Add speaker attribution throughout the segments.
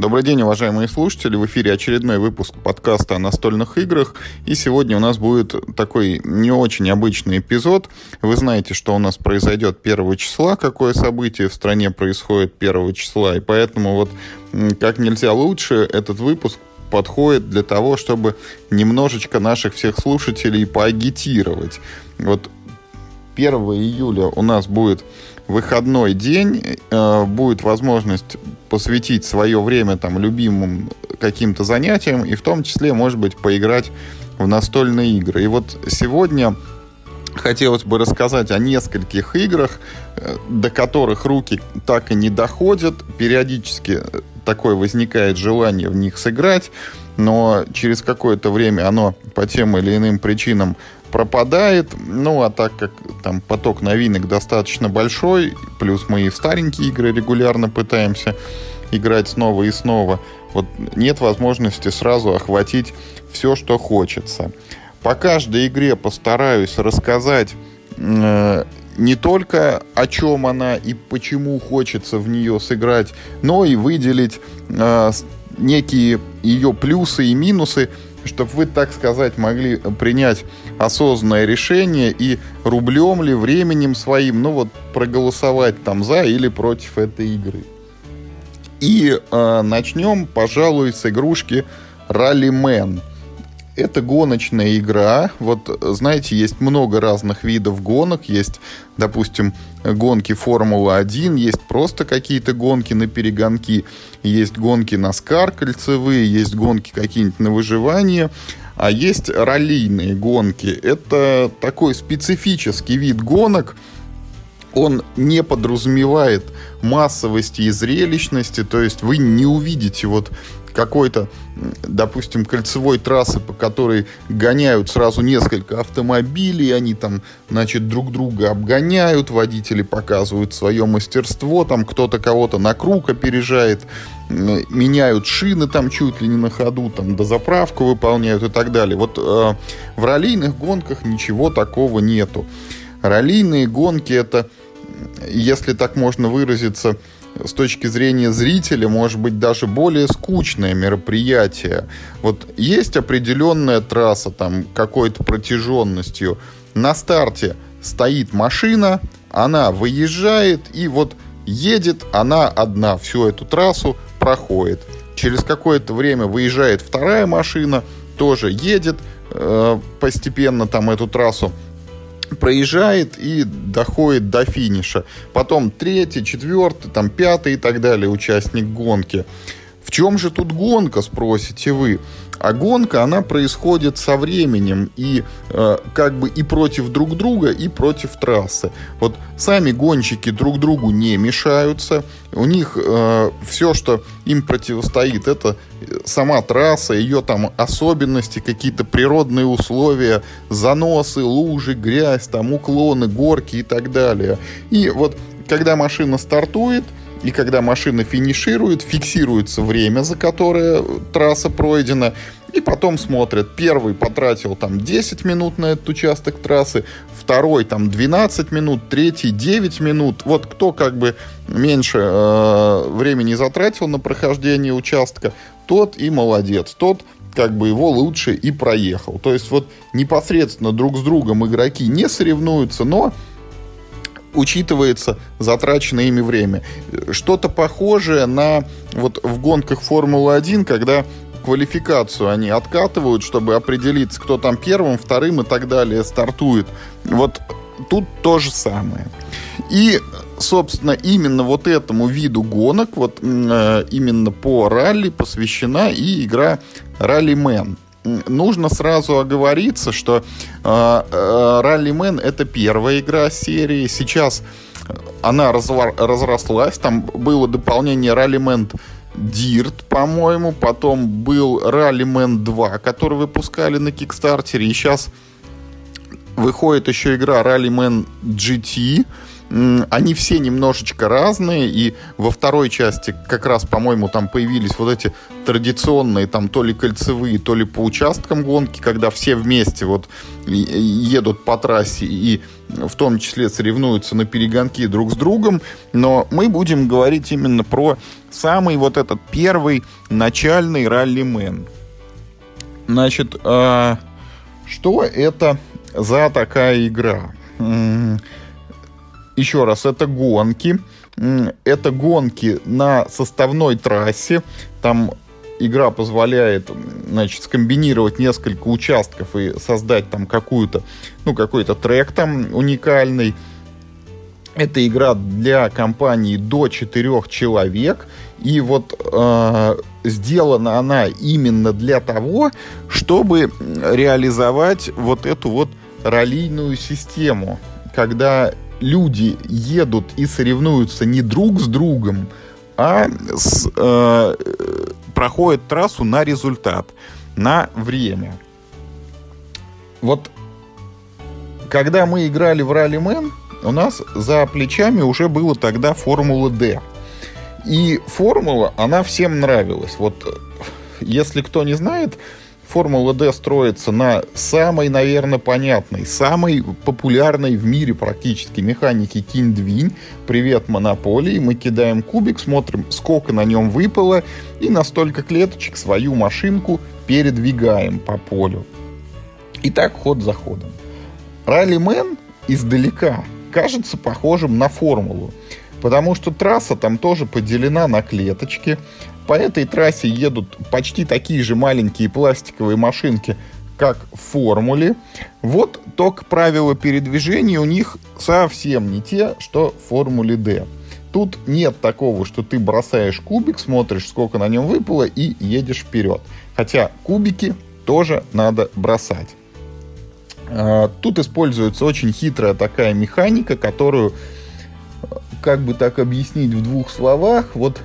Speaker 1: Добрый день, уважаемые слушатели. В эфире очередной выпуск подкаста о настольных играх. И сегодня у нас будет такой не очень обычный эпизод. Вы знаете, что у нас произойдет 1 числа, какое событие в стране происходит 1 числа. И поэтому вот как нельзя лучше этот выпуск подходит для того, чтобы немножечко наших всех слушателей поагитировать. Вот 1 июля у нас будет выходной день, э, будет возможность посвятить свое время там любимым каким-то занятиям и в том числе, может быть, поиграть в настольные игры. И вот сегодня хотелось бы рассказать о нескольких играх, э, до которых руки так и не доходят. Периодически такое возникает желание в них сыграть, но через какое-то время оно по тем или иным причинам пропадает. Ну, а так как там поток новинок достаточно большой, плюс мы и в старенькие игры регулярно пытаемся играть снова и снова, вот нет возможности сразу охватить все, что хочется. По каждой игре постараюсь рассказать э, не только о чем она и почему хочется в нее сыграть, но и выделить э, некие ее плюсы и минусы, чтобы вы, так сказать, могли принять осознанное решение и рублем ли, временем своим, ну вот, проголосовать там за или против этой игры. И э, начнем, пожалуй, с игрушки Rallyman. Это гоночная игра. Вот, знаете, есть много разных видов гонок. Есть, допустим, гонки Формулы-1, есть просто какие-то гонки на перегонки, есть гонки на скар кольцевые, есть гонки какие-нибудь на выживание, а есть раллийные гонки. Это такой специфический вид гонок, он не подразумевает массовости и зрелищности, то есть вы не увидите вот какой-то, допустим, кольцевой трассы, по которой гоняют сразу несколько автомобилей, они там, значит, друг друга обгоняют, водители показывают свое мастерство, там кто-то кого-то на круг опережает, меняют шины там чуть ли не на ходу, там дозаправку выполняют и так далее. Вот э, в раллийных гонках ничего такого нету. Раллийные гонки это, если так можно выразиться, с точки зрения зрителя, может быть, даже более скучное мероприятие. Вот есть определенная трасса там какой-то протяженностью. На старте стоит машина, она выезжает и вот едет она одна всю эту трассу проходит. Через какое-то время выезжает вторая машина, тоже едет э, постепенно там эту трассу проезжает и доходит до финиша. Потом третий, четвертый, там пятый и так далее участник гонки. В чем же тут гонка, спросите вы? А гонка, она происходит со временем и э, как бы и против друг друга, и против трассы. Вот сами гонщики друг другу не мешаются. У них э, все, что им противостоит, это сама трасса, ее там особенности, какие-то природные условия, заносы, лужи, грязь, там уклоны, горки и так далее. И вот когда машина стартует, и когда машина финиширует, фиксируется время, за которое трасса пройдена, и потом смотрят. Первый потратил там 10 минут на этот участок трассы, второй там 12 минут, третий 9 минут. Вот кто как бы меньше э, времени затратил на прохождение участка, тот и молодец. Тот как бы его лучше и проехал. То есть вот непосредственно друг с другом игроки не соревнуются, но учитывается затраченное ими время. Что-то похожее на вот в гонках Формулы-1, когда квалификацию они откатывают, чтобы определиться, кто там первым, вторым и так далее стартует. Вот тут то же самое. И, собственно, именно вот этому виду гонок, вот э, именно по ралли посвящена и игра Раллимен нужно сразу оговориться, что э, э, Раллимен это первая игра серии. Сейчас она развор, разрослась. Там было дополнение Раллимен Dirt, по-моему. Потом был Раллимен 2, который выпускали на Кикстартере. И сейчас выходит еще игра Rallyman GT. Они все немножечко разные, и во второй части как раз, по-моему, там появились вот эти традиционные, там, то ли кольцевые, то ли по участкам гонки, когда все вместе вот едут по трассе и в том числе соревнуются на перегонки друг с другом, но мы будем говорить именно про самый вот этот первый начальный раллимен. Значит, э, что это за такая игра? Еще раз, это гонки. Это гонки на составной трассе. Там игра позволяет, значит, скомбинировать несколько участков и создать там какую-то, ну, какой-то трек там уникальный. Это игра для компании до четырех человек. И вот э, сделана она именно для того, чтобы реализовать вот эту вот раллийную систему, когда люди едут и соревнуются не друг с другом, а с, э, проходят трассу на результат, на время. Вот когда мы играли в Ралли Мэн, у нас за плечами уже было тогда Формула D. И формула, она всем нравилась. Вот если кто не знает, Формула D строится на самой, наверное, понятной, самой популярной в мире практически механике кинь-двинь. Привет, монополии. Мы кидаем кубик, смотрим, сколько на нем выпало, и на столько клеточек свою машинку передвигаем по полю. И так ход за ходом. Ралли-мен издалека кажется похожим на формулу. Потому что трасса там тоже поделена на клеточки. По этой трассе едут почти такие же маленькие пластиковые машинки, как в формуле. Вот только правила передвижения у них совсем не те, что в формуле D. Тут нет такого, что ты бросаешь кубик, смотришь, сколько на нем выпало, и едешь вперед. Хотя кубики тоже надо бросать. А, тут используется очень хитрая такая механика, которую как бы так объяснить в двух словах, вот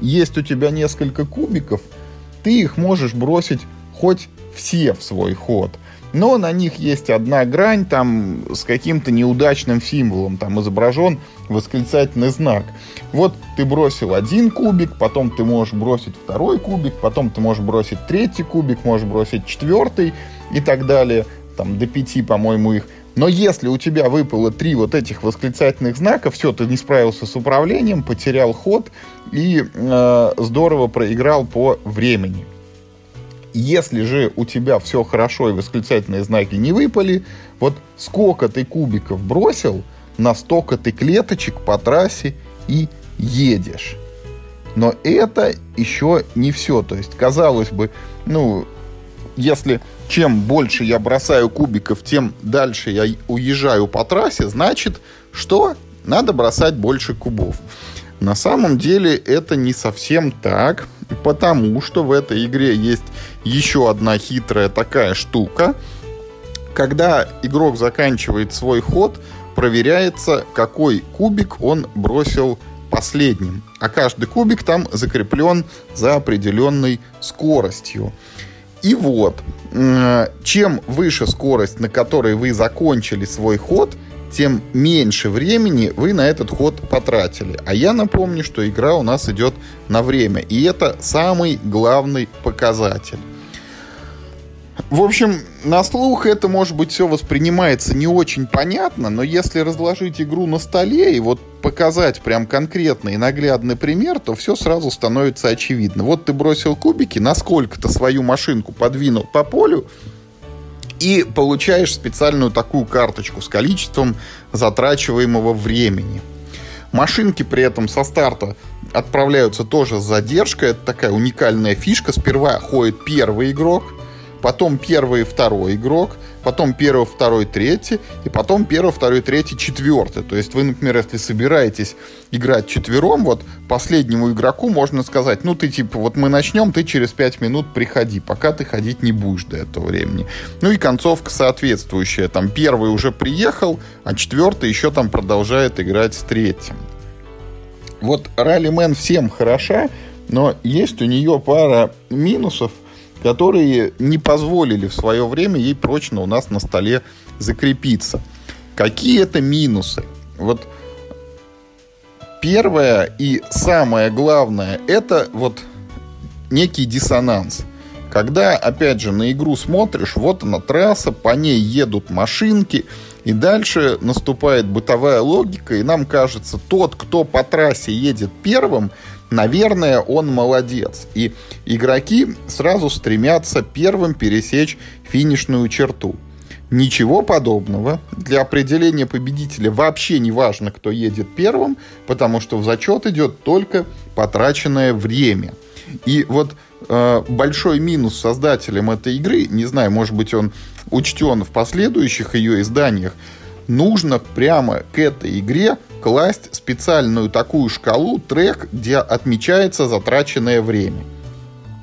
Speaker 1: есть у тебя несколько кубиков, ты их можешь бросить хоть все в свой ход. Но на них есть одна грань там с каким-то неудачным символом. Там изображен восклицательный знак. Вот ты бросил один кубик, потом ты можешь бросить второй кубик, потом ты можешь бросить третий кубик, можешь бросить четвертый и так далее. Там до пяти, по-моему, их. Но если у тебя выпало три вот этих восклицательных знака, все, ты не справился с управлением, потерял ход и э, здорово проиграл по времени. Если же у тебя все хорошо и восклицательные знаки не выпали, вот сколько ты кубиков бросил, на столько ты клеточек по трассе и едешь. Но это еще не все. То есть, казалось бы, ну, если чем больше я бросаю кубиков, тем дальше я уезжаю по трассе, значит, что надо бросать больше кубов. На самом деле это не совсем так, потому что в этой игре есть еще одна хитрая такая штука. Когда игрок заканчивает свой ход, проверяется, какой кубик он бросил последним. А каждый кубик там закреплен за определенной скоростью. И вот, чем выше скорость, на которой вы закончили свой ход, тем меньше времени вы на этот ход потратили. А я напомню, что игра у нас идет на время. И это самый главный показатель. В общем, на слух это, может быть, все воспринимается не очень понятно, но если разложить игру на столе и вот показать прям конкретный и наглядный пример, то все сразу становится очевидно. Вот ты бросил кубики, насколько-то свою машинку подвинул по полю, и получаешь специальную такую карточку с количеством затрачиваемого времени. Машинки при этом со старта отправляются тоже с задержкой. Это такая уникальная фишка. Сперва ходит первый игрок, потом первый и второй игрок, потом первый, второй, третий, и потом первый, второй, третий, четвертый. То есть вы, например, если собираетесь играть четвером, вот последнему игроку можно сказать, ну ты типа, вот мы начнем, ты через пять минут приходи, пока ты ходить не будешь до этого времени. Ну и концовка соответствующая. Там первый уже приехал, а четвертый еще там продолжает играть с третьим. Вот Раллимен всем хороша, но есть у нее пара минусов – которые не позволили в свое время ей прочно у нас на столе закрепиться. Какие это минусы? Вот Первое и самое главное, это вот некий диссонанс. Когда, опять же, на игру смотришь, вот она трасса, по ней едут машинки, и дальше наступает бытовая логика, и нам кажется, тот, кто по трассе едет первым, наверное, он молодец. И игроки сразу стремятся первым пересечь финишную черту. Ничего подобного. Для определения победителя вообще не важно, кто едет первым, потому что в зачет идет только потраченное время. И вот э, большой минус создателям этой игры, не знаю, может быть, он учтен в последующих ее изданиях, нужно прямо к этой игре класть специальную такую шкалу, трек, где отмечается затраченное время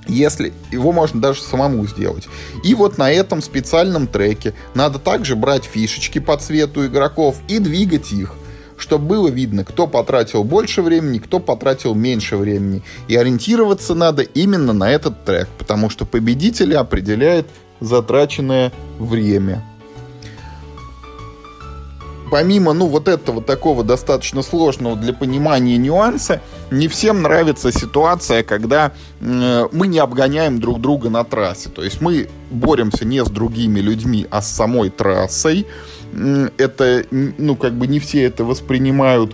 Speaker 1: если его можно даже самому сделать. И вот на этом специальном треке надо также брать фишечки по цвету игроков и двигать их чтобы было видно, кто потратил больше времени, кто потратил меньше времени. И ориентироваться надо именно на этот трек, потому что победителя определяет затраченное время помимо, ну, вот этого такого достаточно сложного для понимания нюанса, не всем нравится ситуация, когда э, мы не обгоняем друг друга на трассе. То есть мы боремся не с другими людьми, а с самой трассой. Это, ну, как бы не все это воспринимают.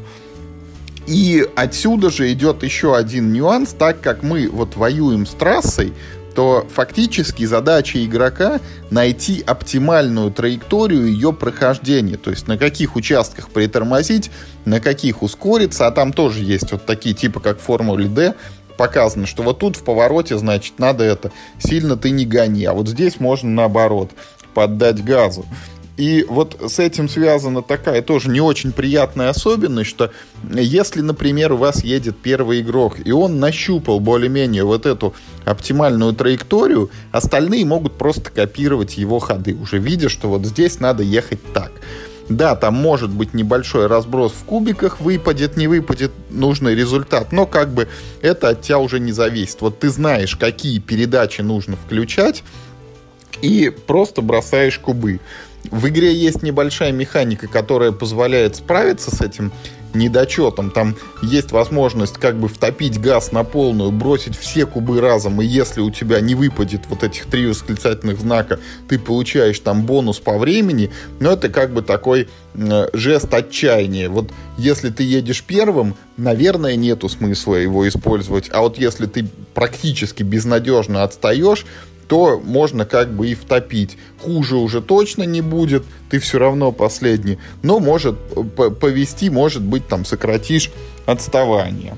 Speaker 1: И отсюда же идет еще один нюанс, так как мы вот воюем с трассой, то фактически задача игрока найти оптимальную траекторию ее прохождения. То есть на каких участках притормозить, на каких ускориться. А там тоже есть вот такие типы, как в Формуле D, показано, что вот тут в повороте, значит, надо это, сильно ты не гони, а вот здесь можно наоборот поддать газу. И вот с этим связана такая тоже не очень приятная особенность, что если, например, у вас едет первый игрок, и он нащупал более-менее вот эту оптимальную траекторию, остальные могут просто копировать его ходы, уже видя, что вот здесь надо ехать так. Да, там может быть небольшой разброс в кубиках, выпадет, не выпадет нужный результат, но как бы это от тебя уже не зависит. Вот ты знаешь, какие передачи нужно включать, и просто бросаешь кубы. В игре есть небольшая механика, которая позволяет справиться с этим недочетом. Там есть возможность как бы втопить газ на полную, бросить все кубы разом, и если у тебя не выпадет вот этих три восклицательных знака, ты получаешь там бонус по времени, но это как бы такой э, жест отчаяния. Вот если ты едешь первым, наверное, нету смысла его использовать, а вот если ты практически безнадежно отстаешь, то можно как бы и втопить. Хуже уже точно не будет, ты все равно последний, но может повести, может быть, там сократишь отставание.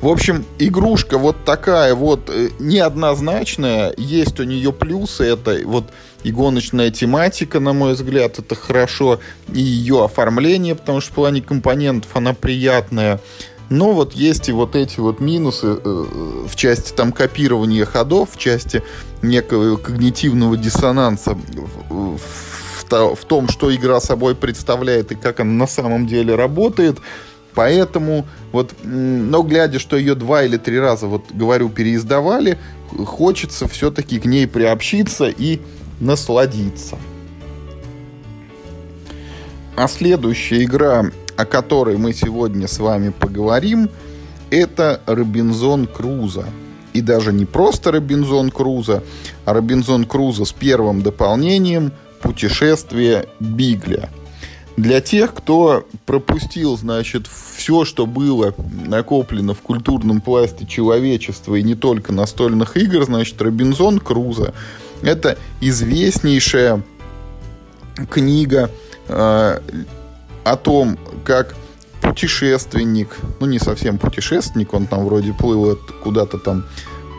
Speaker 1: В общем, игрушка вот такая вот э, неоднозначная, есть у нее плюсы, это вот и гоночная тематика, на мой взгляд, это хорошо, и ее оформление, потому что в плане компонентов она приятная. Но вот есть и вот эти вот минусы э, в части там копирования ходов, в части некого когнитивного диссонанса в том, что игра собой представляет и как она на самом деле работает. Поэтому вот, но глядя, что ее два или три раза, вот говорю, переиздавали, хочется все-таки к ней приобщиться и насладиться. А следующая игра о которой мы сегодня с вами поговорим, это Робинзон Круза. И даже не просто Робинзон Круза, а Робинзон Круза с первым дополнением «Путешествие Бигля». Для тех, кто пропустил, значит, все, что было накоплено в культурном пласте человечества и не только настольных игр, значит, Робинзон Круза – это известнейшая книга э, о том, как путешественник, ну не совсем путешественник, он там вроде плыл куда-то там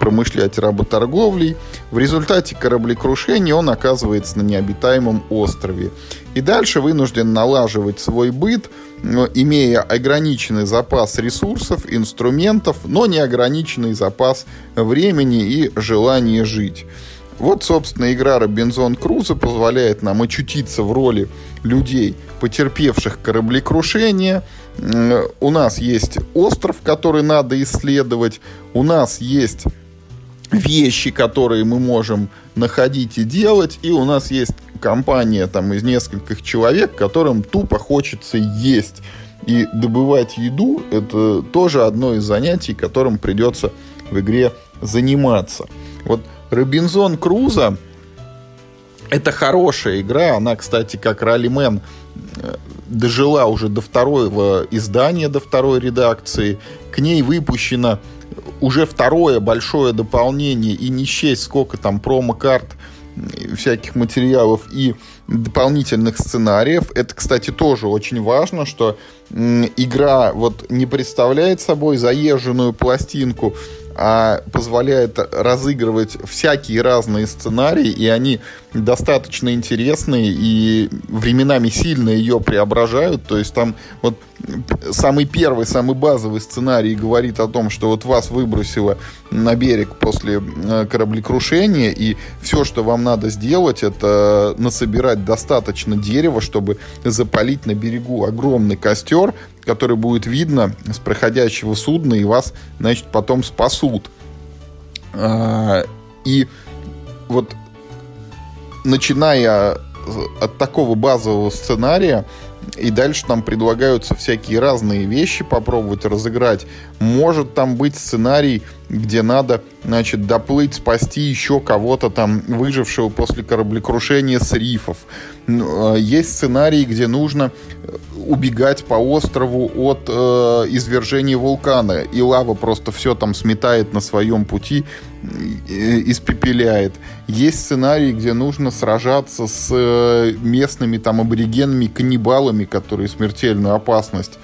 Speaker 1: промышлять работорговлей. В результате кораблекрушения он оказывается на необитаемом острове. И дальше вынужден налаживать свой быт, имея ограниченный запас ресурсов, инструментов, но неограниченный запас времени и желания жить. Вот, собственно, игра Робинзон Круза позволяет нам очутиться в роли людей, потерпевших кораблекрушение. У нас есть остров, который надо исследовать. У нас есть вещи, которые мы можем находить и делать. И у нас есть компания там из нескольких человек, которым тупо хочется есть. И добывать еду – это тоже одно из занятий, которым придется в игре заниматься. Вот Робинзон Круза – это хорошая игра. Она, кстати, как Раллимен э, дожила уже до второго издания, до второй редакции. К ней выпущено уже второе большое дополнение, и не счесть, сколько там промо-карт всяких материалов и дополнительных сценариев. Это, кстати, тоже очень важно, что игра вот не представляет собой заезженную пластинку, а позволяет разыгрывать всякие разные сценарии, и они достаточно интересные и временами сильно ее преображают. То есть там вот самый первый, самый базовый сценарий говорит о том, что вот вас выбросило на берег после э, кораблекрушения, и все, что вам надо сделать, это насобирать достаточно дерева, чтобы запалить на берегу огромный костер, который будет видно с проходящего судна, и вас, значит, потом спасут. А, и вот начиная от такого базового сценария, и дальше там предлагаются всякие разные вещи попробовать разыграть. Может там быть сценарий, где надо, значит, доплыть, спасти еще кого-то там, выжившего после кораблекрушения с рифов. А, есть сценарий, где нужно убегать по острову от э, извержения вулкана, и лава просто все там сметает на своем пути, испепеляет. Есть сценарий, где нужно сражаться с э, местными там аборигенами, каннибалами, которые смертельную опасность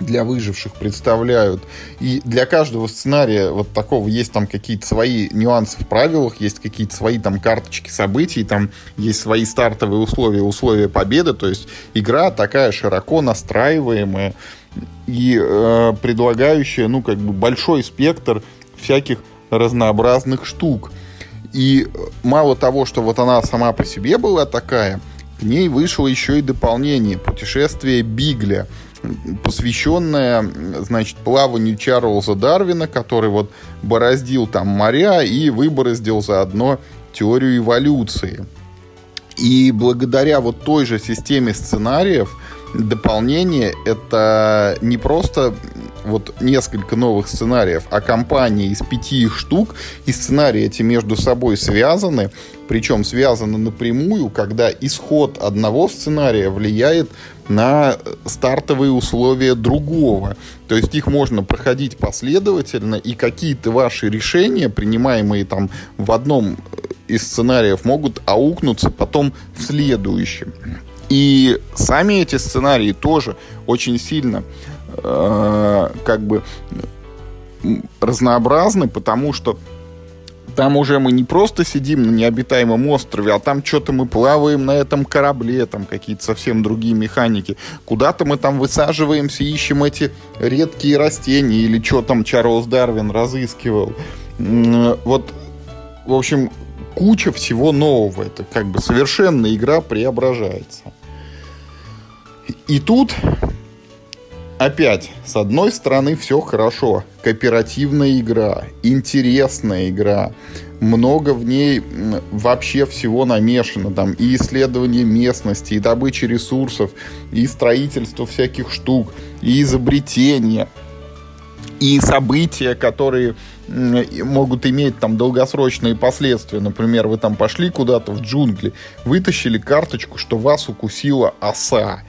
Speaker 1: для выживших представляют. И для каждого сценария вот такого есть там какие-то свои нюансы в правилах, есть какие-то свои там карточки событий, там есть свои стартовые условия, условия победы. То есть игра такая широко настраиваемая и э, предлагающая, ну, как бы большой спектр всяких разнообразных штук. И мало того, что вот она сама по себе была такая, к ней вышло еще и дополнение «Путешествие Бигля», посвященная, значит, плаванию Чарльза Дарвина, который вот бороздил там моря и выбороздил заодно теорию эволюции. И благодаря вот той же системе сценариев дополнение это не просто вот несколько новых сценариев, а компания из пяти их штук, и сценарии эти между собой связаны, причем связаны напрямую, когда исход одного сценария влияет на стартовые условия другого. То есть их можно проходить последовательно, и какие-то ваши решения, принимаемые там в одном из сценариев, могут аукнуться потом в следующем. И сами эти сценарии тоже очень сильно э, как бы разнообразны, потому что там уже мы не просто сидим на необитаемом острове, а там что-то мы плаваем на этом корабле, там какие-то совсем другие механики. Куда-то мы там высаживаемся, ищем эти редкие растения или что там Чарльз Дарвин разыскивал. Вот, в общем, куча всего нового. Это как бы совершенно игра преображается. И тут опять, с одной стороны, все хорошо. Кооперативная игра, интересная игра. Много в ней вообще всего намешано. Там и исследование местности, и добыча ресурсов, и строительство всяких штук, и изобретения, и события, которые могут иметь там долгосрочные последствия. Например, вы там пошли куда-то в джунгли, вытащили карточку, что вас укусила оса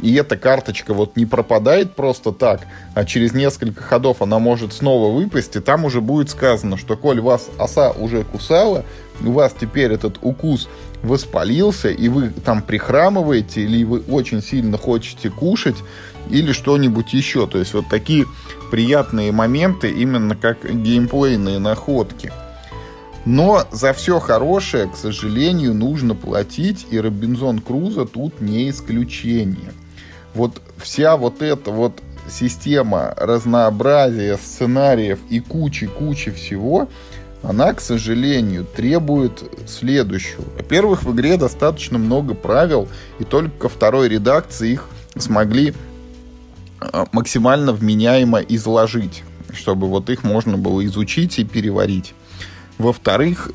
Speaker 1: и эта карточка вот не пропадает просто так, а через несколько ходов она может снова выпасть, и там уже будет сказано, что коль вас оса уже кусала, у вас теперь этот укус воспалился, и вы там прихрамываете, или вы очень сильно хотите кушать, или что-нибудь еще. То есть вот такие приятные моменты, именно как геймплейные находки. Но за все хорошее, к сожалению, нужно платить, и Робинзон Круза тут не исключение вот вся вот эта вот система разнообразия сценариев и кучи-кучи всего, она, к сожалению, требует следующего. Во-первых, в игре достаточно много правил, и только ко второй редакции их смогли а, максимально вменяемо изложить, чтобы вот их можно было изучить и переварить. Во-вторых,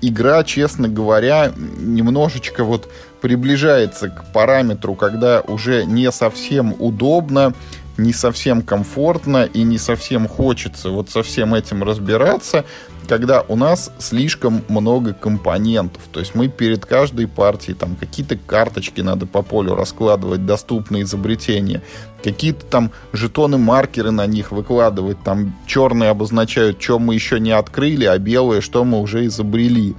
Speaker 1: игра, честно говоря, немножечко вот приближается к параметру, когда уже не совсем удобно, не совсем комфортно и не совсем хочется вот со всем этим разбираться, когда у нас слишком много компонентов. То есть мы перед каждой партией там какие-то карточки надо по полю раскладывать, доступные изобретения, какие-то там жетоны-маркеры на них выкладывать, там черные обозначают, что мы еще не открыли, а белые, что мы уже изобрели.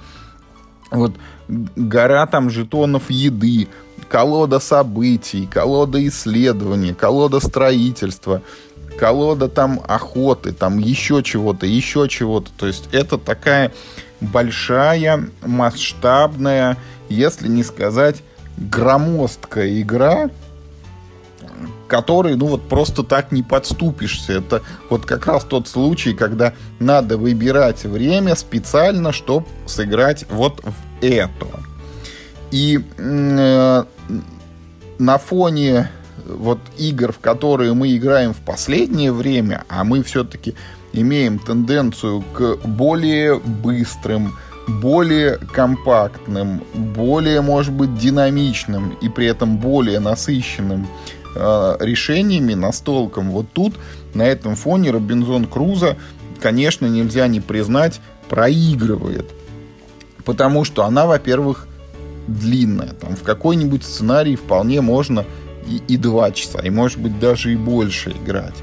Speaker 1: Вот гора там жетонов еды, колода событий, колода исследований, колода строительства, колода там охоты, там еще чего-то, еще чего-то. То есть это такая большая, масштабная, если не сказать громоздкая игра, который, ну вот просто так не подступишься. Это вот как раз тот случай, когда надо выбирать время специально, чтобы сыграть вот в это. И э, на фоне вот игр, в которые мы играем в последнее время, а мы все-таки имеем тенденцию к более быстрым, более компактным, более, может быть, динамичным и при этом более насыщенным э, решениями, настолком. Вот тут, на этом фоне, Робинзон Круза, конечно, нельзя не признать, проигрывает. Потому что она, во-первых, длинная. Там в какой-нибудь сценарий вполне можно и, и 2 часа, и может быть даже и больше играть.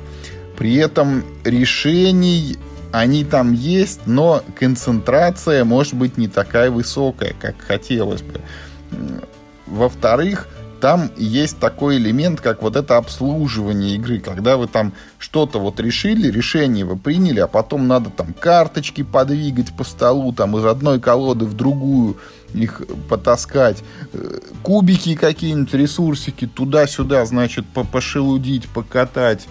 Speaker 1: При этом решений они там есть, но концентрация может быть не такая высокая, как хотелось бы. Во-вторых, там есть такой элемент, как вот это обслуживание игры, когда вы там что-то вот решили, решение вы приняли, а потом надо там карточки подвигать по столу, там из одной колоды в другую их потаскать, э, кубики какие-нибудь, ресурсики туда-сюда, значит, пошелудить, покатать.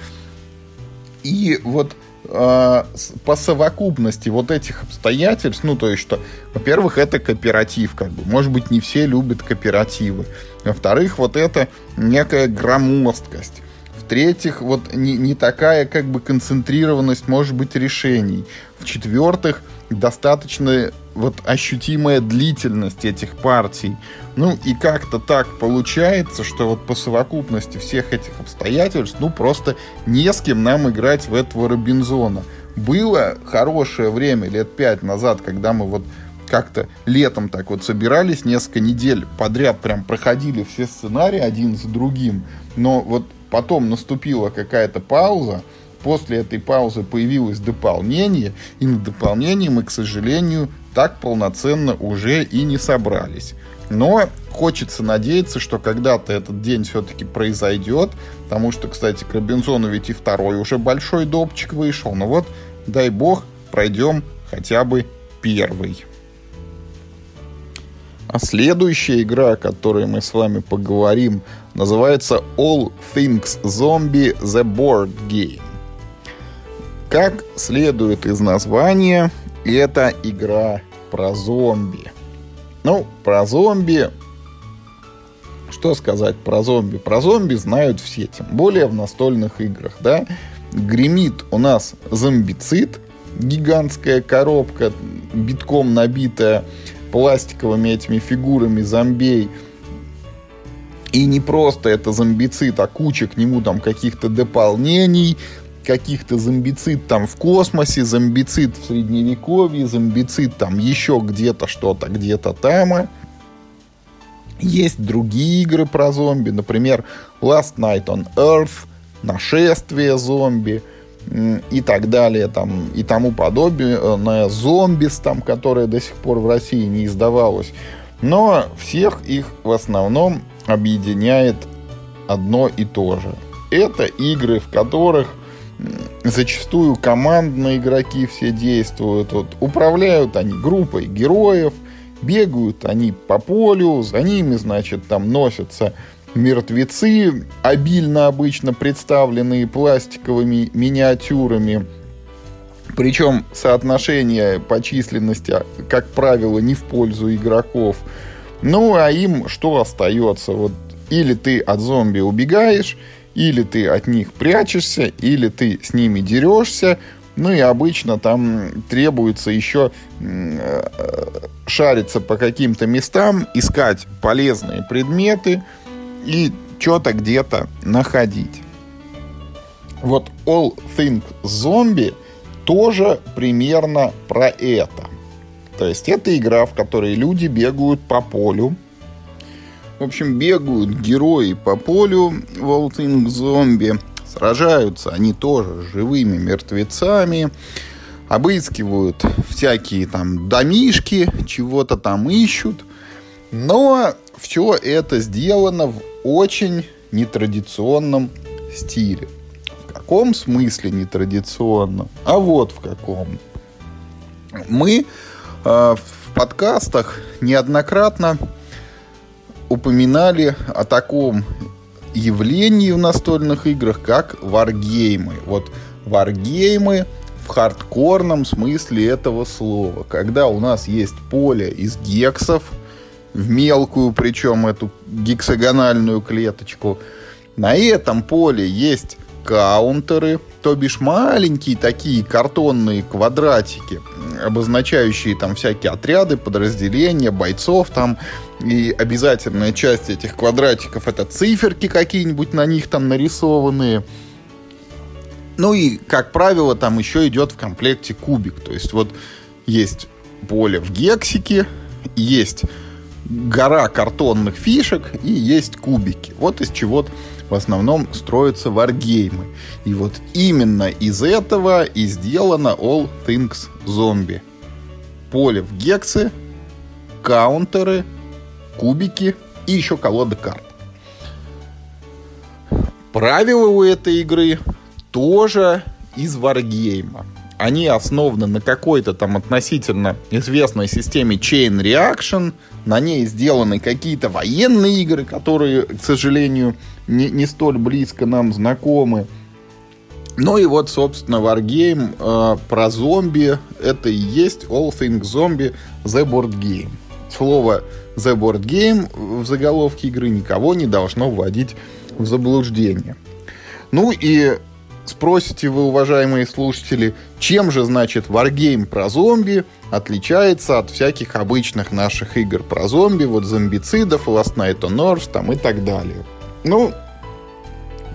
Speaker 1: И вот э, по совокупности вот этих обстоятельств, ну, то есть, что, во-первых, это кооператив, как бы, может быть, не все любят кооперативы. Во-вторых, вот это некая громоздкость. В-третьих, вот не, не такая как бы концентрированность может быть решений. В-четвертых, достаточно вот ощутимая длительность этих партий. Ну и как-то так получается, что вот по совокупности всех этих обстоятельств, ну просто не с кем нам играть в этого Робинзона. Было хорошее время, лет пять назад, когда мы вот как-то летом так вот собирались, несколько недель подряд прям проходили все сценарии один за другим, но вот потом наступила какая-то пауза, после этой паузы появилось дополнение, и на дополнение мы, к сожалению, так полноценно уже и не собрались. Но хочется надеяться, что когда-то этот день все-таки произойдет, потому что, кстати, к Робинзону ведь и второй уже большой допчик вышел. Но вот, дай бог, пройдем хотя бы первый. А следующая игра, о которой мы с вами поговорим, называется All Things Zombie The Board Game. Как следует из названия, это игра про зомби. Ну, про зомби... Что сказать про зомби? Про зомби знают все, тем более в настольных играх, да? Гремит у нас зомбицид, гигантская коробка, битком набитая пластиковыми этими фигурами зомбей. И не просто это зомбицид, а куча к нему там каких-то дополнений, каких-то зомбицид там в космосе, зомбицид в средневековье, зомбицид там еще где-то что-то, где-то там. Есть другие игры про зомби, например, Last Night on Earth, Нашествие зомби и так далее, там, и тому подобное, на зомбис, там, которое до сих пор в России не издавалось. Но всех их в основном объединяет одно и то же. Это игры, в которых зачастую командные игроки все действуют. Вот, управляют они группой героев, бегают они по полю, за ними, значит, там носятся мертвецы, обильно обычно представленные пластиковыми миниатюрами. Причем соотношение по численности, как правило, не в пользу игроков. Ну, а им что остается? Вот или ты от зомби убегаешь, или ты от них прячешься, или ты с ними дерешься, Ну и обычно там требуется еще э, шариться по каким-то местам, искать полезные предметы и что-то где-то находить. Вот All Things Zombie тоже примерно про это. То есть это игра, в которой люди бегают по полю. В общем, бегают герои по полю в All Things Zombie. Сражаются они тоже живыми мертвецами. Обыскивают всякие там домишки, чего-то там ищут. Но все это сделано в очень нетрадиционном стиле. В каком смысле нетрадиционно? А вот в каком. Мы э, в подкастах неоднократно упоминали о таком явлении в настольных играх, как варгеймы. Вот варгеймы в хардкорном смысле этого слова. Когда у нас есть поле из гексов, в мелкую, причем эту гексагональную клеточку. На этом поле есть каунтеры, то бишь маленькие такие картонные квадратики, обозначающие там всякие отряды, подразделения, бойцов там. И обязательная часть этих квадратиков это циферки какие-нибудь на них там нарисованные. Ну и, как правило, там еще идет в комплекте кубик. То есть вот есть поле в гексике, есть гора картонных фишек и есть кубики. Вот из чего в основном строятся варгеймы. И вот именно из этого и сделано All Things Zombie. Поле в гексы, каунтеры, кубики и еще колода карт. Правила у этой игры тоже из варгейма. Они основаны на какой-то там относительно известной системе Chain Reaction. На ней сделаны какие-то военные игры, которые, к сожалению, не, не столь близко нам знакомы. Ну и вот, собственно, Wargame э, про зомби. Это и есть All Things Zombie The Board Game. Слово The Board Game в заголовке игры никого не должно вводить в заблуждение. Ну и спросите вы, уважаемые слушатели, чем же, значит, Wargame про зомби отличается от всяких обычных наших игр про зомби, вот зомбицидов, Last Night on Earth там и так далее. Ну,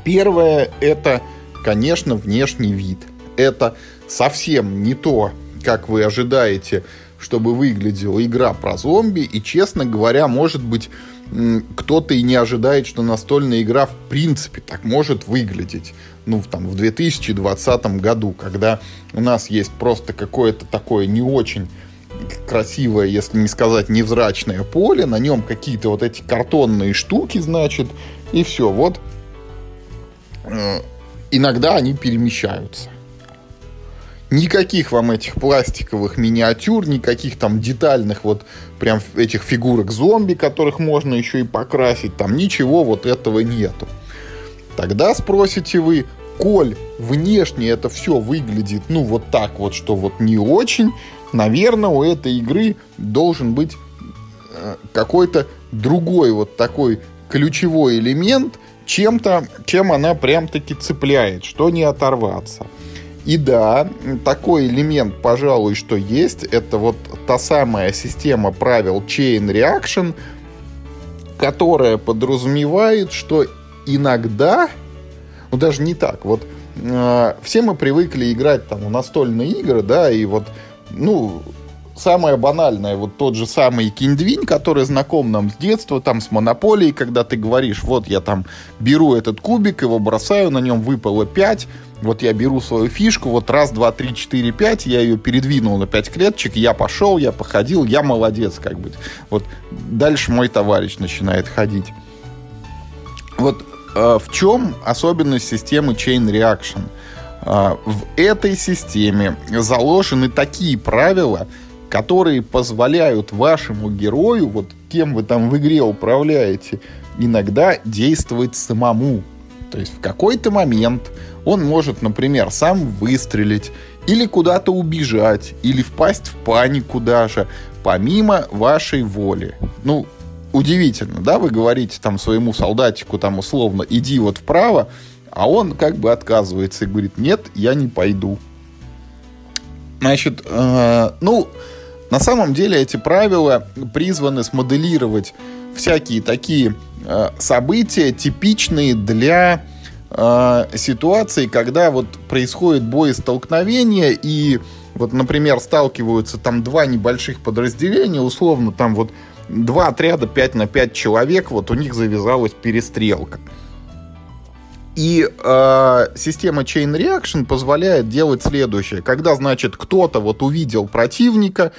Speaker 1: первое это, конечно, внешний вид. Это совсем не то, как вы ожидаете, чтобы выглядела игра про зомби. И, честно говоря, может быть, кто-то и не ожидает, что настольная игра в принципе так может выглядеть. Ну, там, в 2020 году, когда у нас есть просто какое-то такое не очень красивое, если не сказать невзрачное поле, на нем какие-то вот эти картонные штуки, значит, и все. Вот э, иногда они перемещаются. Никаких вам этих пластиковых миниатюр, никаких там детальных вот прям этих фигурок зомби, которых можно еще и покрасить, там ничего вот этого нету. Тогда спросите вы, коль внешне это все выглядит, ну, вот так вот, что вот не очень, наверное, у этой игры должен быть э, какой-то другой вот такой ключевой элемент, чем-то, чем она прям-таки цепляет, что не оторваться. И да, такой элемент, пожалуй, что есть, это вот та самая система правил Chain Reaction, которая подразумевает, что иногда, ну даже не так, вот э, все мы привыкли играть там в настольные игры, да, и вот, ну, самое банальное, вот тот же самый киндвинь, который знаком нам с детства, там с монополией, когда ты говоришь, вот я там беру этот кубик, его бросаю, на нем выпало 5, вот я беру свою фишку, вот раз, два, три, четыре, пять, я ее передвинул на пять клеточек, я пошел, я походил, я молодец, как бы. Вот дальше мой товарищ начинает ходить. Вот э, в чем особенность системы Chain Reaction? Э, в этой системе заложены такие правила, которые позволяют вашему герою, вот кем вы там в игре управляете, иногда действовать самому. То есть в какой-то момент он может, например, сам выстрелить, или куда-то убежать, или впасть в панику даже, помимо вашей воли. Ну, удивительно, да, вы говорите там своему солдатику там условно, иди вот вправо, а он как бы отказывается и говорит, нет, я не пойду. Значит, э, ну, на самом деле эти правила призваны смоделировать всякие такие э, события, типичные для э, ситуации, когда вот происходит боестолкновение и вот, например, сталкиваются там два небольших подразделения, условно там вот два отряда 5 на 5 человек, вот у них завязалась перестрелка. И э, система Chain Reaction позволяет делать следующее. Когда, значит, кто-то вот увидел противника,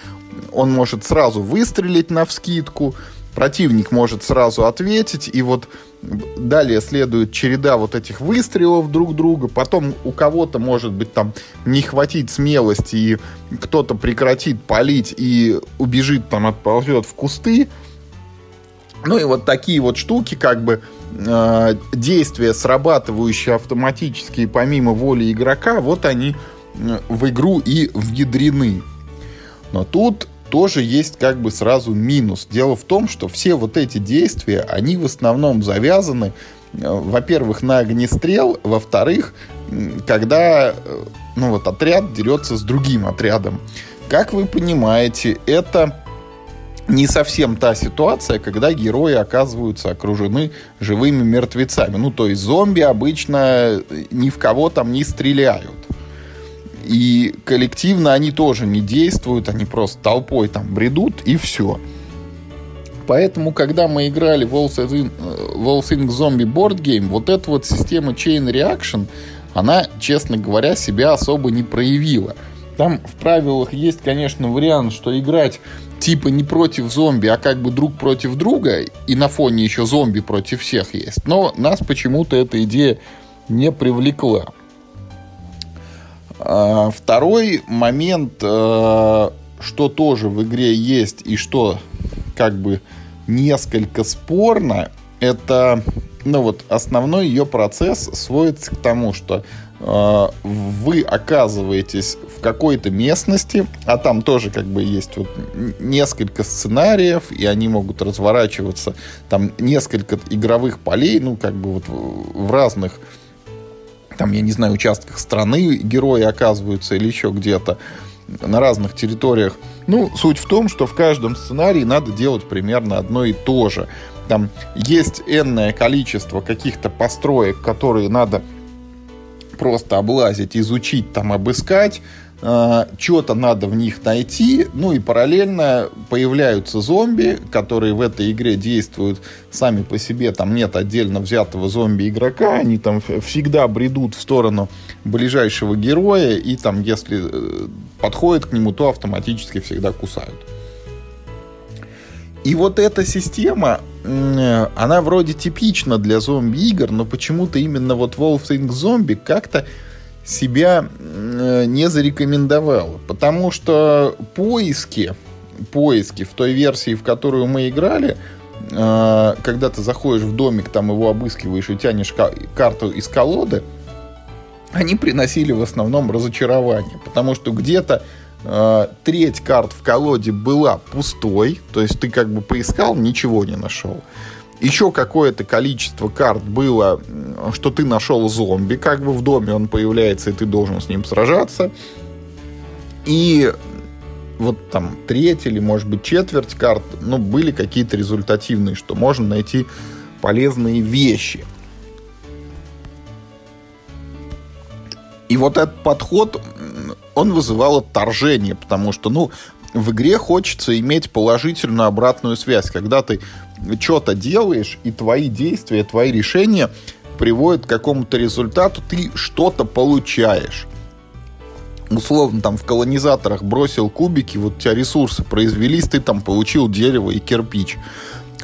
Speaker 1: он может сразу выстрелить на вскидку, противник может сразу ответить, и вот далее следует череда вот этих выстрелов друг друга, потом у кого-то может быть там не хватить смелости, и кто-то прекратит палить и убежит там, отползет в кусты. Ну и вот такие вот штуки, как бы э, действия, срабатывающие автоматически помимо воли игрока, вот они э, в игру и внедрены. Но тут тоже есть как бы сразу минус. Дело в том, что все вот эти действия, они в основном завязаны, э, во-первых, на огнестрел, во-вторых, когда ну вот, отряд дерется с другим отрядом. Как вы понимаете, это не совсем та ситуация, когда герои оказываются окружены живыми мертвецами. Ну, то есть зомби обычно ни в кого там не стреляют. И коллективно они тоже не действуют, они просто толпой там бредут и все. Поэтому, когда мы играли в Wolf's Inc. Zombie Board Game, вот эта вот система Chain Reaction, она, честно говоря, себя особо не проявила. Там в правилах есть, конечно, вариант, что играть типа не против зомби, а как бы друг против друга, и на фоне еще зомби против всех есть. Но нас почему-то эта идея не привлекла. А, второй момент, э, что тоже в игре есть и что как бы несколько спорно, это ну вот основной ее процесс сводится к тому, что вы оказываетесь в какой-то местности, а там тоже как бы есть вот несколько сценариев, и они могут разворачиваться, там несколько игровых полей, ну как бы вот в разных там, я не знаю, участках страны герои оказываются или еще где-то на разных территориях. Ну, суть в том, что в каждом сценарии надо делать примерно одно и то же. Там есть энное количество каких-то построек, которые надо просто облазить, изучить, там, обыскать. А, что-то надо в них найти, ну и параллельно появляются зомби, которые в этой игре действуют сами по себе, там нет отдельно взятого зомби-игрока, они там всегда бредут в сторону ближайшего героя, и там, если э, подходят к нему, то автоматически всегда кусают. И вот эта система, она вроде типична для зомби-игр, но почему-то именно вот Wolf Inc. Zombie как-то себя э, не зарекомендовала. Потому что поиски, поиски в той версии, в которую мы играли, э, когда ты заходишь в домик, там его обыскиваешь и тянешь карту из колоды, они приносили в основном разочарование. Потому что где-то э, треть карт в колоде была пустой, то есть ты как бы поискал, ничего не нашел еще какое-то количество карт было, что ты нашел зомби, как бы в доме он появляется, и ты должен с ним сражаться. И вот там треть или, может быть, четверть карт, ну, были какие-то результативные, что можно найти полезные вещи. И вот этот подход, он вызывал отторжение, потому что, ну, в игре хочется иметь положительную обратную связь, когда ты что-то делаешь, и твои действия, твои решения приводят к какому-то результату, ты что-то получаешь. Условно, там в колонизаторах бросил кубики, вот у тебя ресурсы произвелись, ты там получил дерево и кирпич.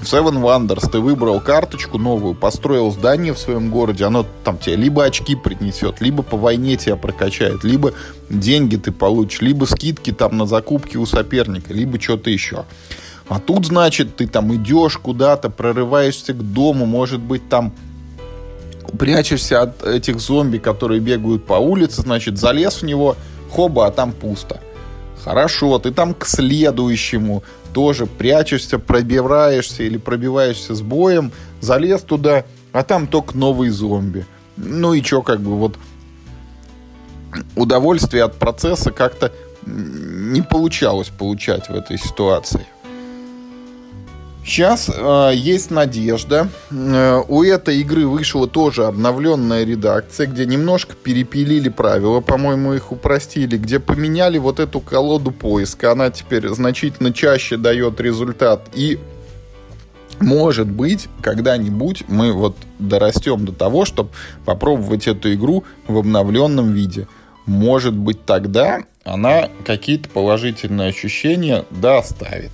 Speaker 1: В Seven Wonders ты выбрал карточку новую, построил здание в своем городе, оно там тебе либо очки принесет, либо по войне тебя прокачает, либо деньги ты получишь, либо скидки там на закупки у соперника, либо что-то еще. А тут, значит, ты там идешь куда-то, прорываешься к дому, может быть, там прячешься от этих зомби, которые бегают по улице, значит, залез в него, хоба, а там пусто. Хорошо, ты там к следующему тоже прячешься, пробираешься или пробиваешься с боем, залез туда, а там только новый зомби. Ну и что, как бы вот удовольствие от процесса как-то не получалось получать в этой ситуации. Сейчас э, есть надежда. Э, у этой игры вышла тоже обновленная редакция, где немножко перепилили правила, по-моему, их упростили, где поменяли вот эту колоду поиска. Она теперь значительно чаще дает результат. И может быть, когда-нибудь мы вот дорастем до того, чтобы попробовать эту игру в обновленном виде. Может быть, тогда она какие-то положительные ощущения доставит.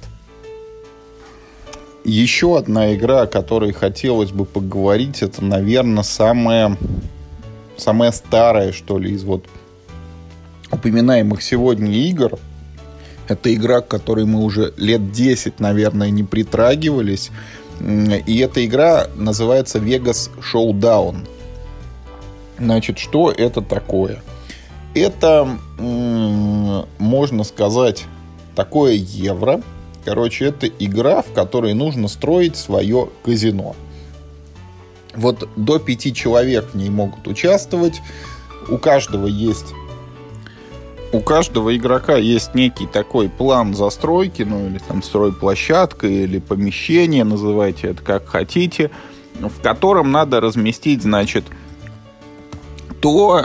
Speaker 1: Еще одна игра, о которой хотелось бы поговорить, это, наверное, самая, самая старая, что ли, из вот упоминаемых сегодня игр. Это игра, к которой мы уже лет 10, наверное, не притрагивались. И эта игра называется Vegas Showdown. Значит, что это такое? Это, можно сказать, такое евро, Короче, это игра, в которой нужно строить свое казино. Вот до пяти человек в ней могут участвовать. У каждого есть у каждого игрока есть некий такой план застройки, ну или там стройплощадка, или помещение, называйте это как хотите, в котором надо разместить, значит, то,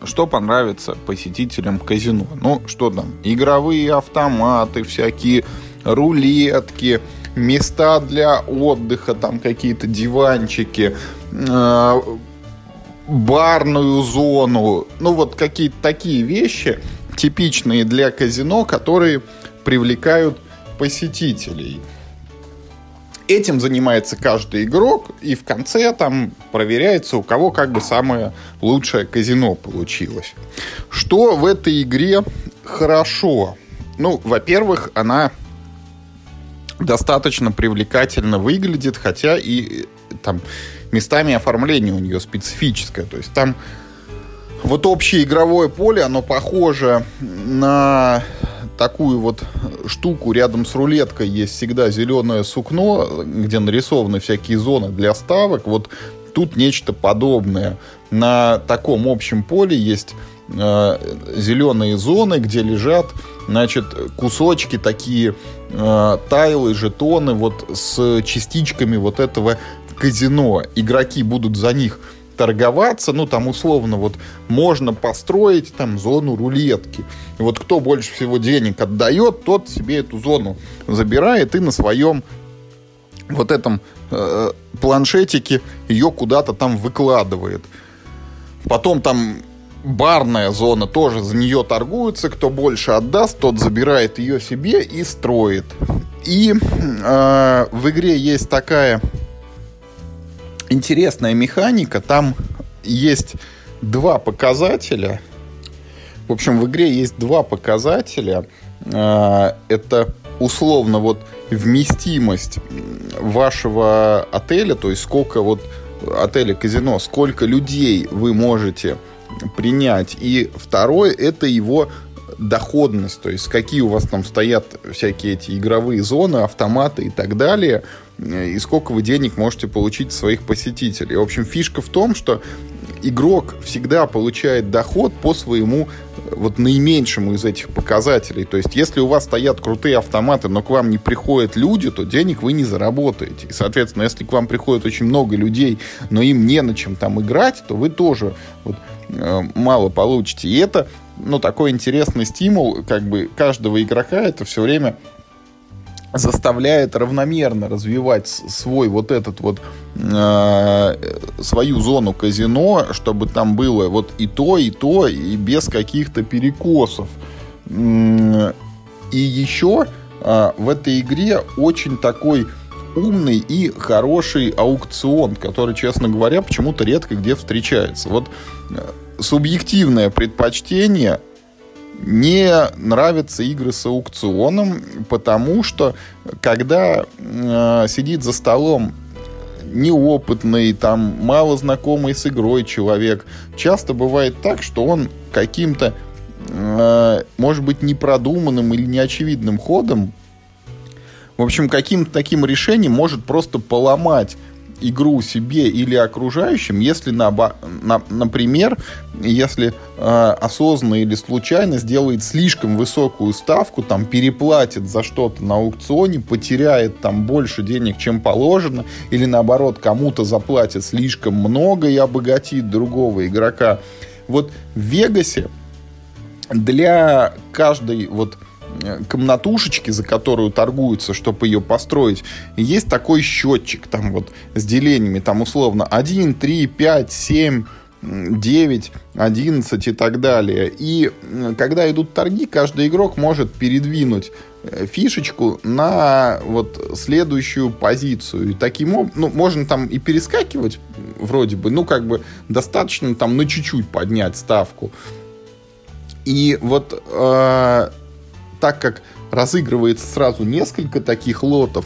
Speaker 1: э, что понравится посетителям казино. Ну, что там, игровые автоматы, всякие рулетки, места для отдыха, там какие-то диванчики, э, барную зону, ну вот какие-то такие вещи, типичные для казино, которые привлекают посетителей. Этим занимается каждый игрок, и в конце там проверяется, у кого как бы самое лучшее казино получилось. Что в этой игре хорошо? Ну, во-первых, она достаточно привлекательно выглядит, хотя и там местами оформление у нее специфическое. То есть там вот общее игровое поле, оно похоже на такую вот штуку рядом с рулеткой есть всегда зеленое сукно, где нарисованы всякие зоны для ставок. Вот тут нечто подобное. На таком общем поле есть э, зеленые зоны, где лежат значит, кусочки такие, э, тайлы, жетоны вот с частичками вот этого казино. Игроки будут за них торговаться, ну, там, условно, вот, можно построить там зону рулетки. И вот кто больше всего денег отдает, тот себе эту зону забирает и на своем вот этом э, планшетике ее куда-то там выкладывает. Потом там барная зона тоже за нее торгуется. Кто больше отдаст, тот забирает ее себе и строит. И э, в игре есть такая интересная механика. Там есть два показателя. В общем, в игре есть два показателя. Э, это условно вот вместимость вашего отеля, то есть сколько вот отеля казино, сколько людей вы можете принять. И второе, это его доходность, то есть какие у вас там стоят всякие эти игровые зоны, автоматы и так далее, и сколько вы денег можете получить своих посетителей. В общем, фишка в том, что игрок всегда получает доход по своему вот наименьшему из этих показателей. То есть, если у вас стоят крутые автоматы, но к вам не приходят люди, то денег вы не заработаете. И, соответственно, если к вам приходит очень много людей, но им не на чем там играть, то вы тоже вот, мало получите. И это, ну, такой интересный стимул, как бы каждого игрока это все время заставляет равномерно развивать свой вот этот вот э, свою зону казино, чтобы там было вот и то, и то, и без каких-то перекосов. И еще э, в этой игре очень такой умный и хороший аукцион, который, честно говоря, почему-то редко где встречается. Вот э, субъективное предпочтение не нравятся игры с аукционом, потому что когда э, сидит за столом неопытный, там, мало знакомый с игрой человек, часто бывает так, что он каким-то, э, может быть, непродуманным или неочевидным ходом, в общем, каким-то таким решением может просто поломать игру себе или окружающим, если, на, на, например, если э, осознанно или случайно сделает слишком высокую ставку, там переплатит за что-то на аукционе, потеряет там больше денег, чем положено, или наоборот кому-то заплатит слишком много и обогатит другого игрока. Вот в Вегасе для каждой вот комнатушечки, за которую торгуются, чтобы ее построить, есть такой счетчик там вот с делениями, там условно 1, 3, 5, 7, 9, 11 и так далее. И когда идут торги, каждый игрок может передвинуть э, фишечку на вот следующую позицию. И таким образом, ну, можно там и перескакивать вроде бы, ну, как бы достаточно там на чуть-чуть поднять ставку. И вот э, так как разыгрывается сразу несколько таких лотов,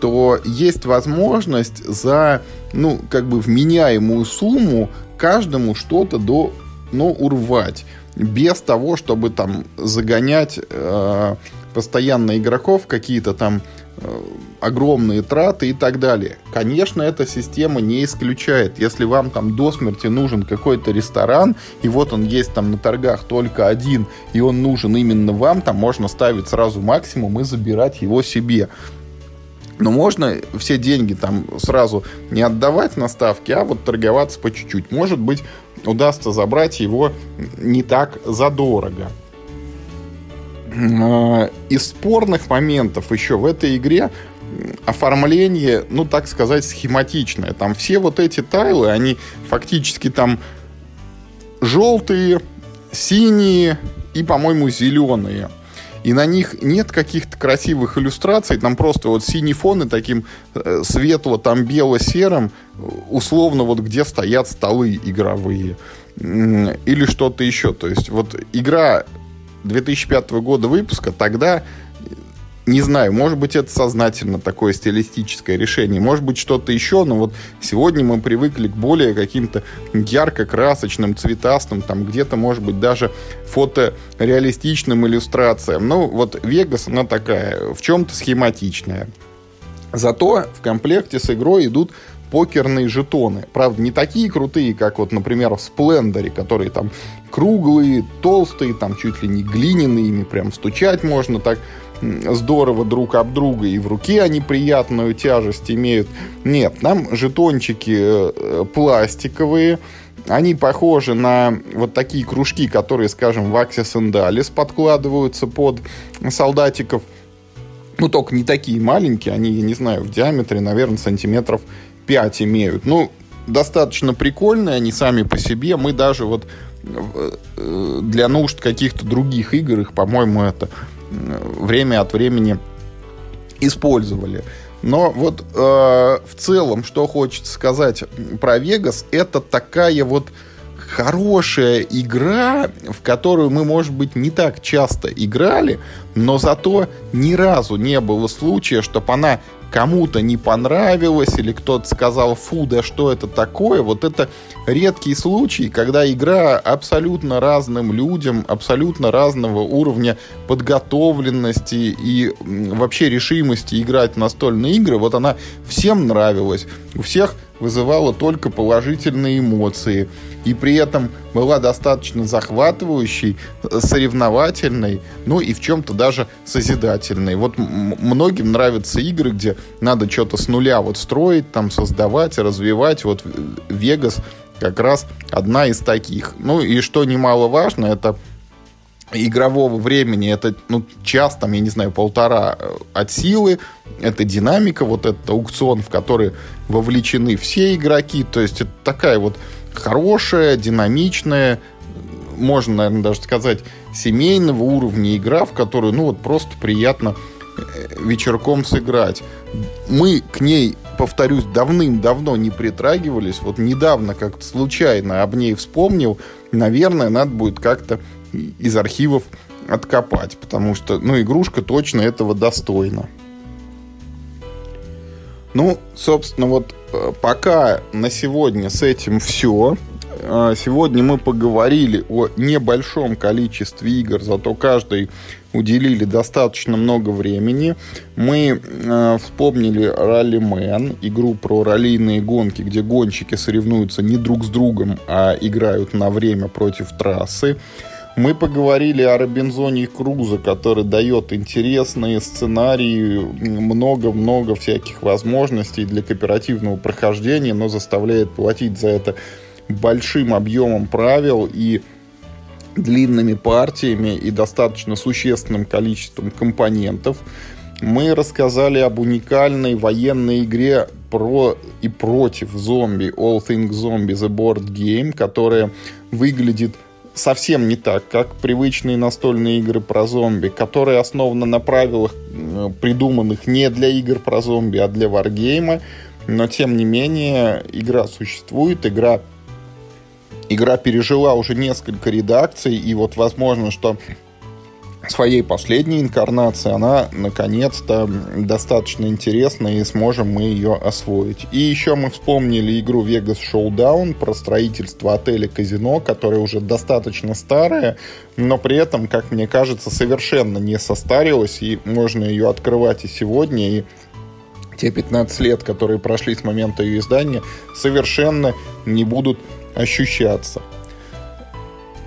Speaker 1: то есть возможность за, ну, как бы вменяемую сумму каждому что-то до, ну, урвать. Без того, чтобы там загонять э, постоянно игроков какие-то там Э, огромные траты и так далее. Конечно, эта система не исключает. Если вам там до смерти нужен какой-то ресторан, и вот он есть там на торгах только один, и он нужен именно вам, там можно ставить сразу максимум и забирать его себе. Но можно все деньги там сразу не отдавать на ставки, а вот торговаться по чуть-чуть. Может быть, удастся забрать его не так задорого. А, из спорных моментов еще в этой игре оформление, ну, так сказать, схематичное. Там все вот эти тайлы, они фактически там желтые, синие и, по-моему, зеленые. И на них нет каких-то красивых иллюстраций, там просто вот синий фон и таким э, светло, там бело-серым, условно вот где стоят столы игровые или что-то еще. То есть вот игра 2005 года выпуска, тогда не знаю, может быть, это сознательно такое стилистическое решение, может быть, что-то еще, но вот сегодня мы привыкли к более каким-то ярко-красочным, цветастым, там где-то, может быть, даже фотореалистичным иллюстрациям. Ну, вот Вегас, она такая, в чем-то схематичная. Зато в комплекте с игрой идут покерные жетоны. Правда, не такие крутые, как вот, например, в Сплендере, которые там круглые, толстые, там чуть ли не глиняные, ими прям стучать можно так здорово друг об друга, и в руке они приятную тяжесть имеют. Нет, нам жетончики э, пластиковые, они похожи на вот такие кружки, которые, скажем, в Axis and Alice подкладываются под солдатиков. Ну, только не такие маленькие, они, я не знаю, в диаметре, наверное, сантиметров 5 имеют. Ну, достаточно прикольные они сами по себе. Мы даже вот э, для нужд каких-то других игр их, по-моему, это время от времени использовали. Но вот э, в целом, что хочется сказать про Вегас, это такая вот хорошая игра, в которую мы, может быть, не так часто играли, но зато ни разу не было случая, чтобы она кому-то не понравилось, или кто-то сказал, фу, да что это такое, вот это редкий случай, когда игра абсолютно разным людям, абсолютно разного уровня подготовленности и вообще решимости играть в настольные игры, вот она всем нравилась. У всех вызывала только положительные эмоции. И при этом была достаточно захватывающей, соревновательной, ну и в чем-то даже созидательной. Вот многим нравятся игры, где надо что-то с нуля вот строить, там создавать, развивать. Вот Вегас как раз одна из таких. Ну и что немаловажно, это игрового времени это ну, час, там, я не знаю, полтора э, от силы, это динамика, вот этот аукцион, в который вовлечены все игроки, то есть это такая вот хорошая, динамичная, можно, наверное, даже сказать, семейного уровня игра, в которую, ну, вот просто приятно э, вечерком сыграть. Мы к ней, повторюсь, давным-давно не притрагивались. Вот недавно как-то случайно об ней вспомнил. Наверное, надо будет как-то из архивов откопать, потому что, ну, игрушка точно этого достойна. Ну, собственно, вот э, пока на сегодня с этим все. а, сегодня мы поговорили о небольшом количестве игр, зато каждый уделили достаточно много времени. Мы э, вспомнили Rallyman, игру про раллийные гонки, где гонщики соревнуются не друг с другом, а играют на время против трассы. Мы поговорили о Робинзоне Круза, который дает интересные сценарии, много-много всяких возможностей для кооперативного прохождения, но заставляет платить за это большим объемом правил и длинными партиями и достаточно существенным количеством компонентов. Мы рассказали об уникальной военной игре про и против зомби All Things Zombie The Board Game, которая выглядит совсем не так, как привычные настольные игры про зомби, которая основана на правилах, э, придуманных не для игр про зомби, а для варгейма. Но, тем не менее, игра существует, игра игра пережила уже несколько редакций, и вот возможно, что своей последней инкарнации она наконец-то достаточно интересна и сможем мы ее освоить. И еще мы вспомнили игру Vegas Showdown про строительство отеля казино, которая уже достаточно старая, но при этом, как мне кажется, совершенно не состарилась, и можно ее открывать и сегодня, и те 15 лет, которые прошли с момента ее издания, совершенно не будут ощущаться.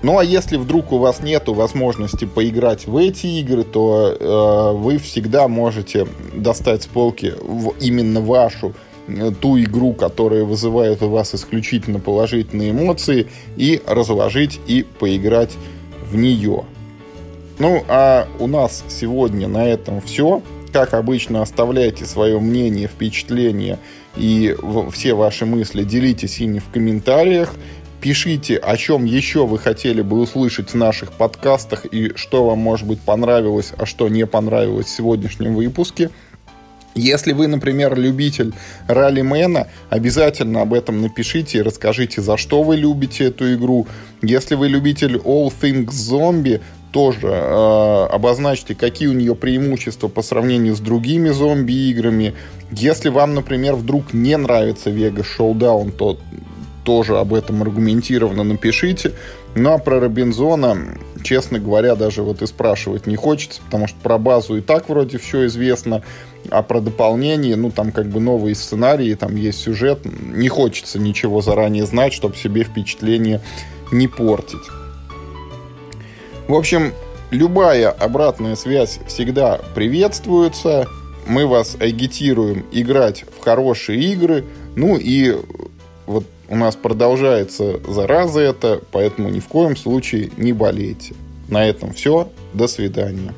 Speaker 1: Ну а если вдруг у вас нет возможности поиграть в эти игры, то э, вы всегда можете достать с полки в именно вашу э, ту игру, которая вызывает у вас исключительно положительные эмоции, и разложить и поиграть в нее. Ну а у нас сегодня на этом все. Как обычно, оставляйте свое мнение, впечатление и все ваши мысли делитесь ими в комментариях. Пишите, о чем еще вы хотели бы услышать в наших подкастах и что вам, может быть, понравилось, а что не понравилось в сегодняшнем выпуске. Если вы, например, любитель раллимена, обязательно об этом напишите и расскажите, за что вы любите эту игру. Если вы любитель All Things Zombie, тоже э, обозначьте, какие у нее преимущества по сравнению с другими зомби-играми. Если вам, например, вдруг не нравится Vegas Showdown, то тоже об этом аргументированно напишите. Ну а про Робинзона, честно говоря, даже вот и спрашивать не хочется, потому что про базу и так вроде все известно, а про дополнение, ну там как бы новые сценарии, там есть сюжет, не хочется ничего заранее знать, чтобы себе впечатление не портить. В общем, любая обратная связь всегда приветствуется. Мы вас агитируем играть в хорошие игры. Ну и вот у нас продолжается зараза это, поэтому ни в коем случае не болейте. На этом все. До свидания.